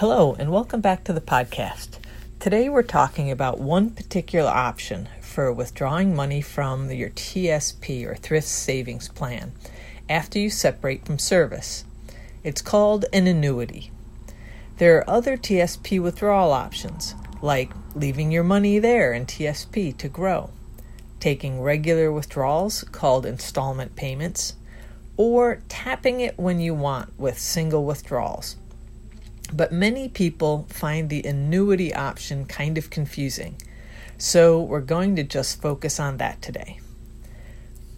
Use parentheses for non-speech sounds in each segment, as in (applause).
Hello, and welcome back to the podcast. Today we're talking about one particular option for withdrawing money from your TSP or Thrift Savings Plan after you separate from service. It's called an annuity. There are other TSP withdrawal options, like leaving your money there in TSP to grow, taking regular withdrawals called installment payments, or tapping it when you want with single withdrawals. But many people find the annuity option kind of confusing, so we're going to just focus on that today.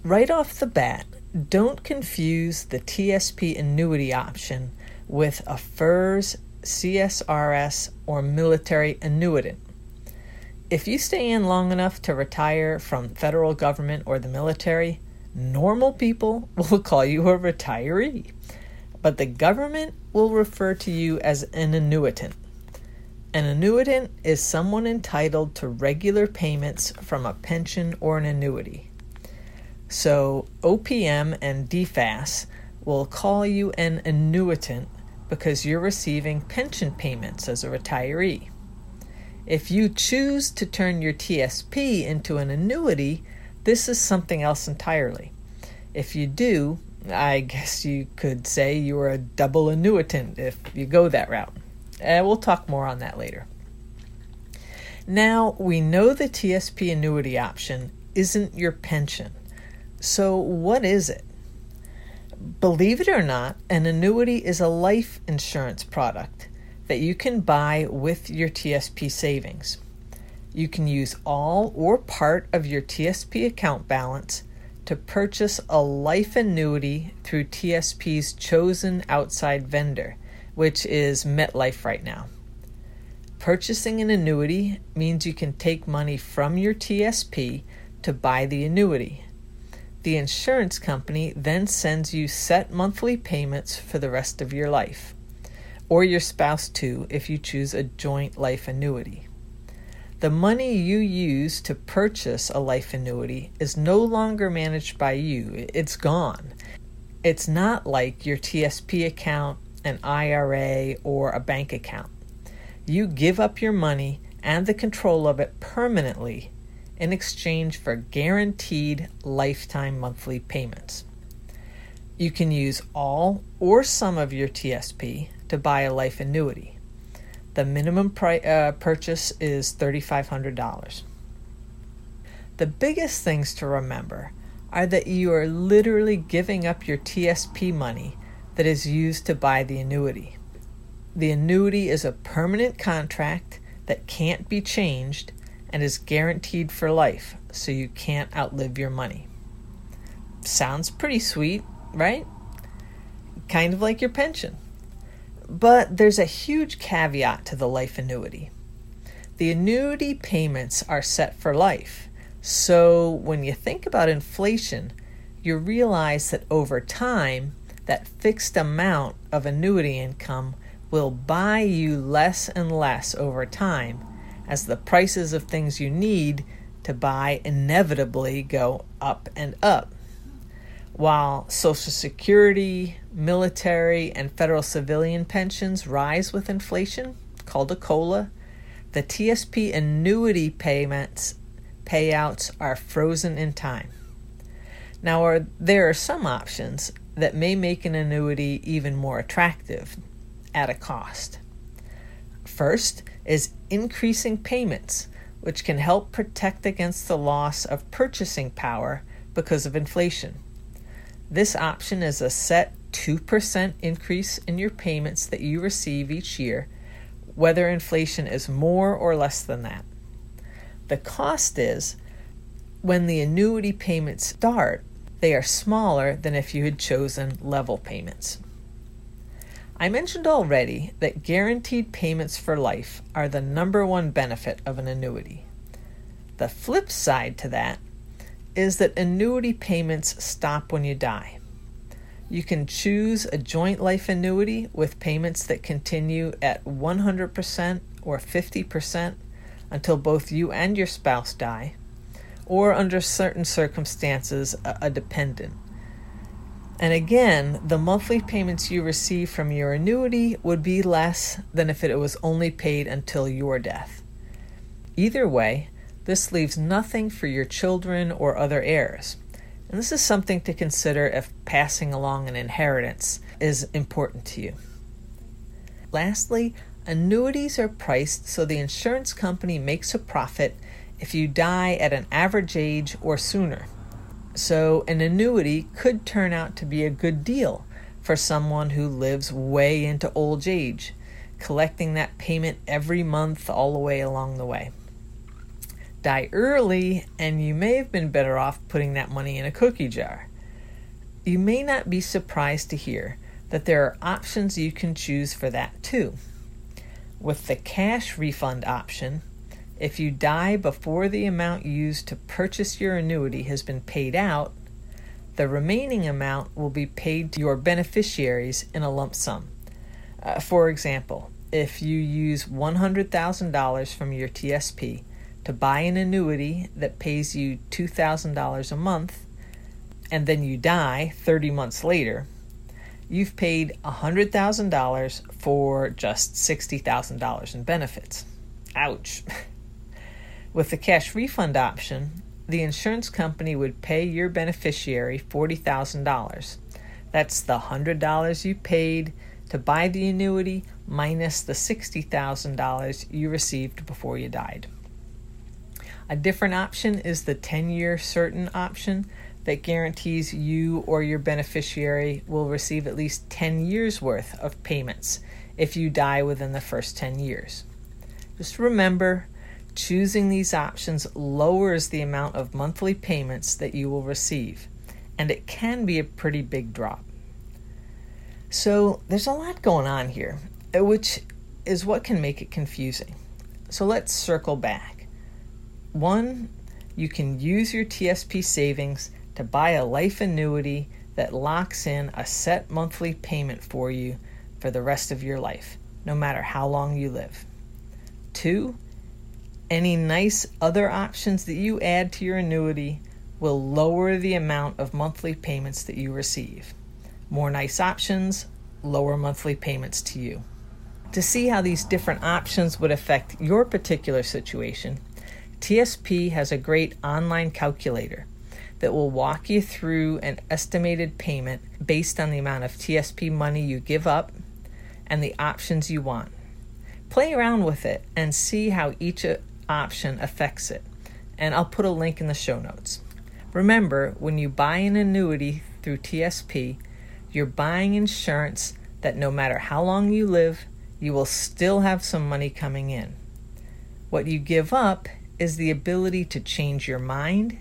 Right off the bat, don't confuse the TSP annuity option with a FERS, CSRS, or military annuitant. If you stay in long enough to retire from federal government or the military, normal people (laughs) will call you a retiree but the government will refer to you as an annuitant. An annuitant is someone entitled to regular payments from a pension or an annuity. So OPM and DFAS will call you an annuitant because you're receiving pension payments as a retiree. If you choose to turn your TSP into an annuity, this is something else entirely. If you do, I guess you could say you are a double annuitant if you go that route. And we'll talk more on that later. Now, we know the TSP annuity option isn't your pension. So, what is it? Believe it or not, an annuity is a life insurance product that you can buy with your TSP savings. You can use all or part of your TSP account balance to purchase a life annuity through TSP's chosen outside vendor, which is MetLife right now. Purchasing an annuity means you can take money from your TSP to buy the annuity. The insurance company then sends you set monthly payments for the rest of your life, or your spouse too if you choose a joint life annuity. The money you use to purchase a life annuity is no longer managed by you, it's gone. It's not like your TSP account, an IRA, or a bank account. You give up your money and the control of it permanently in exchange for guaranteed lifetime monthly payments. You can use all or some of your TSP to buy a life annuity. The minimum uh, purchase is $3,500. The biggest things to remember are that you are literally giving up your TSP money that is used to buy the annuity. The annuity is a permanent contract that can't be changed and is guaranteed for life, so you can't outlive your money. Sounds pretty sweet, right? Kind of like your pension. But there's a huge caveat to the life annuity. The annuity payments are set for life. So when you think about inflation, you realize that over time, that fixed amount of annuity income will buy you less and less over time as the prices of things you need to buy inevitably go up and up. While Social Security, military, and federal civilian pensions rise with inflation, called a COLA, the TSP annuity payments payouts are frozen in time. Now, are, there are some options that may make an annuity even more attractive at a cost. First is increasing payments, which can help protect against the loss of purchasing power because of inflation. This option is a set 2% increase in your payments that you receive each year, whether inflation is more or less than that. The cost is when the annuity payments start, they are smaller than if you had chosen level payments. I mentioned already that guaranteed payments for life are the number one benefit of an annuity. The flip side to that is that annuity payments stop when you die. You can choose a joint life annuity with payments that continue at 100% or 50% until both you and your spouse die, or under certain circumstances, a, dependent. And again, the monthly payments you receive from your annuity would be less than if it was only paid until your death. Either way, this leaves nothing for your children or other heirs. And this is something to consider if passing along an inheritance is important to you. Lastly, annuities are priced so the insurance company makes a profit if you die at an average age or sooner. So, an annuity could turn out to be a good deal for someone who lives way into old age, collecting that payment every month all the way along the way. Die early, and you may have been better off putting that money in a cookie jar. You may not be surprised to hear that there are options you can choose for that too. With the cash refund option, if you die before the amount used to purchase your annuity has been paid out, the remaining amount will be paid to your beneficiaries in a lump sum. Uh, for example, if you use $100,000 from your TSP to buy an annuity that pays you $2,000 a month, and then you die 30 months later, you've paid $100,000 for just $60,000 in benefits. Ouch. (laughs) With the cash refund option, the insurance company would pay your beneficiary $40,000. That's the $100 you paid to buy the annuity minus the $60,000 you received before you died. A different option is the 10 year certain option that guarantees you or your beneficiary will receive at least 10 years worth of payments if you die within the first 10 years. Just remember Choosing these options lowers the amount of monthly payments that you will receive, and it can be a pretty big drop. So, there's a lot going on here, which is what can make it confusing. So, let's circle back. One, you can use your TSP savings to buy a life annuity that locks in a set monthly payment for you for the rest of your life, no matter how long you live. Two, any nice other options that you add to your annuity will lower the amount of monthly payments that you receive. More nice options, lower monthly payments to you. To see how these different options would affect your particular situation, TSP has a great online calculator that will walk you through an estimated payment based on the amount of TSP money you give up and the options you want. Play around with it and see how each uh, option affects it, and I'll put a link in the show notes. Remember, when you buy an annuity through TSP, you're buying insurance that no matter how long you live, you will still have some money coming in. What you give up is the ability to change your mind,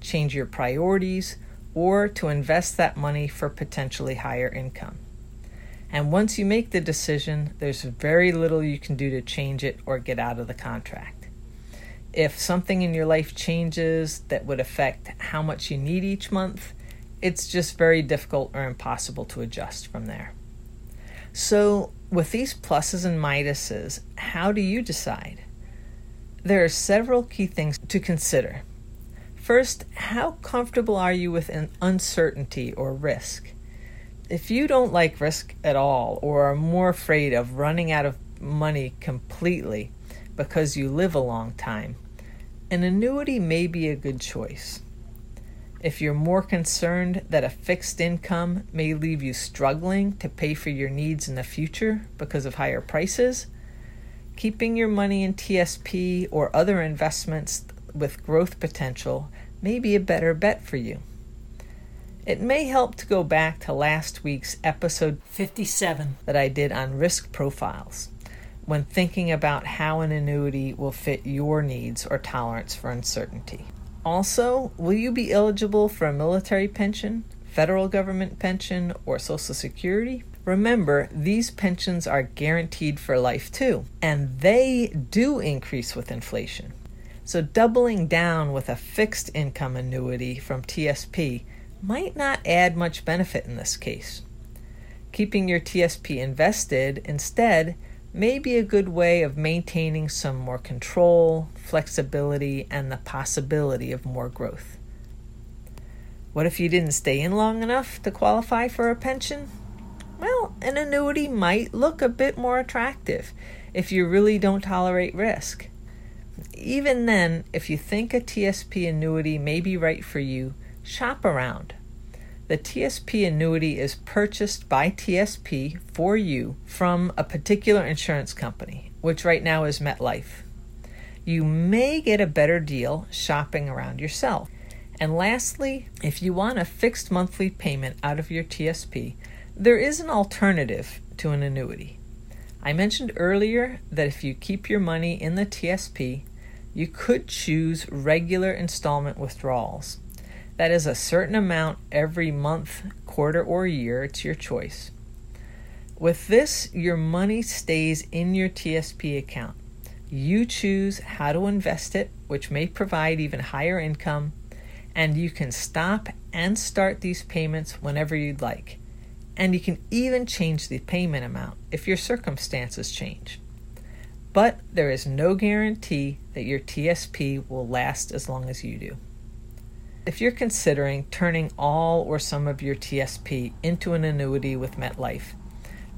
change your priorities, or to invest that money for potentially higher income. And once you make the decision, there's very little you can do to change it or get out of the contract if something in your life changes that would affect how much you need each month, it's just very difficult or impossible to adjust from there. So, with these pluses and minuses, how do you decide? There are several key things to consider. First, how comfortable are you with an uncertainty or risk? If you don't like risk at all or are more afraid of running out of money completely, because you live a long time, an annuity may be a good choice. If you're more concerned that a fixed income may leave you struggling to pay for your needs in the future because of higher prices, keeping your money in TSP or other investments with growth potential may be a better bet for you. It may help to go back to last week's episode 57 that I did on risk profiles when thinking about how an annuity will fit your needs or tolerance for uncertainty. Also, will you be eligible for a military pension, federal government pension, or Social Security? Remember, these pensions are guaranteed for life too, and they do increase with inflation. So, doubling down with a fixed income annuity from TSP might not add much benefit in this case. Keeping your TSP invested instead may be a good way of maintaining some more control, flexibility, and the possibility of more growth. What if you didn't stay in long enough to qualify for a pension? Well, an annuity might look a bit more attractive if you really don't tolerate risk. Even then, if you think a TSP annuity may be right for you, shop around. The TSP annuity is purchased by TSP for you from a particular insurance company, which right now is MetLife. You may get a better deal shopping around yourself. And lastly, if you want a fixed monthly payment out of your TSP, there is an alternative to an annuity. I mentioned earlier that if you keep your money in the TSP, you could choose regular installment withdrawals. That is a certain amount every month, quarter, or year. It's your choice. With this, your money stays in your TSP account. You choose how to invest it, which may provide even higher income, and you can stop and start these payments whenever you'd like. And you can even change the payment amount if your circumstances change. But there is no guarantee that your TSP will last as long as you do. If you're considering turning all or some of your TSP into an annuity with MetLife,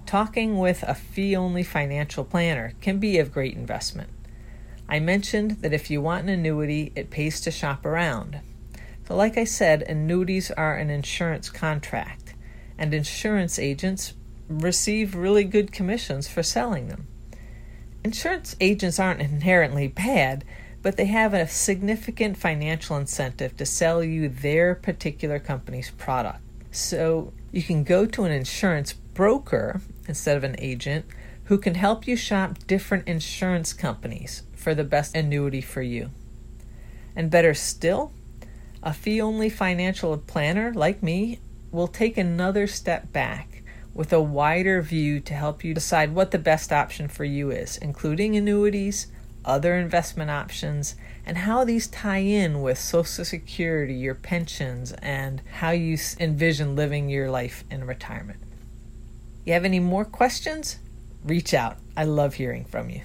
talking with a fee only financial planner can be of great investment. I mentioned that if you want an annuity, it pays to shop around. So, like I said, annuities are an insurance contract, and insurance agents receive really good commissions for selling them. Insurance agents aren't inherently bad, but they have a significant financial incentive to sell you their particular company's product. So you can go to an insurance broker instead of an agent who can help you shop different insurance companies for the best annuity for you. And better still, a fee only financial planner like me will take another step back with a wider view to help you decide what the best option for you is, including annuities other investment options, and how these tie in with Social Security, your pensions, and how you envision living your life in retirement. You have any more questions? Reach out. I love hearing from you.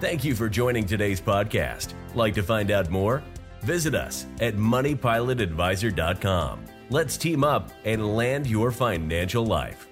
Thank you for joining today's podcast. Like to find out more? Visit us at moneypilotadvisor.com. Let's team up and land your financial life.